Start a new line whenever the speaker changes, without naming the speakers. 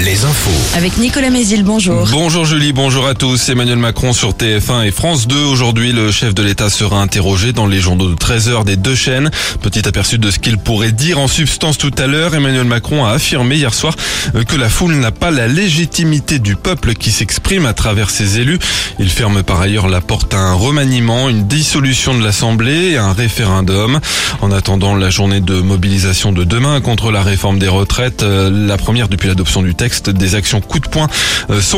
les infos.
Avec Nicolas Mézil, bonjour.
Bonjour Julie, bonjour à tous. Emmanuel Macron sur TF1 et France 2. Aujourd'hui, le chef de l'État sera interrogé dans les journaux de 13h des deux chaînes. Petit aperçu de ce qu'il pourrait dire en substance tout à l'heure. Emmanuel Macron a affirmé hier soir euh, que la foule n'a pas la légitimité du peuple qui s'exprime à travers ses élus. Il ferme par ailleurs la porte à un remaniement, une dissolution de l'Assemblée et un référendum. En attendant la journée de mobilisation de demain contre la réforme des retraites, euh, la première depuis l'adoption du texte, des actions coup de poing euh, sont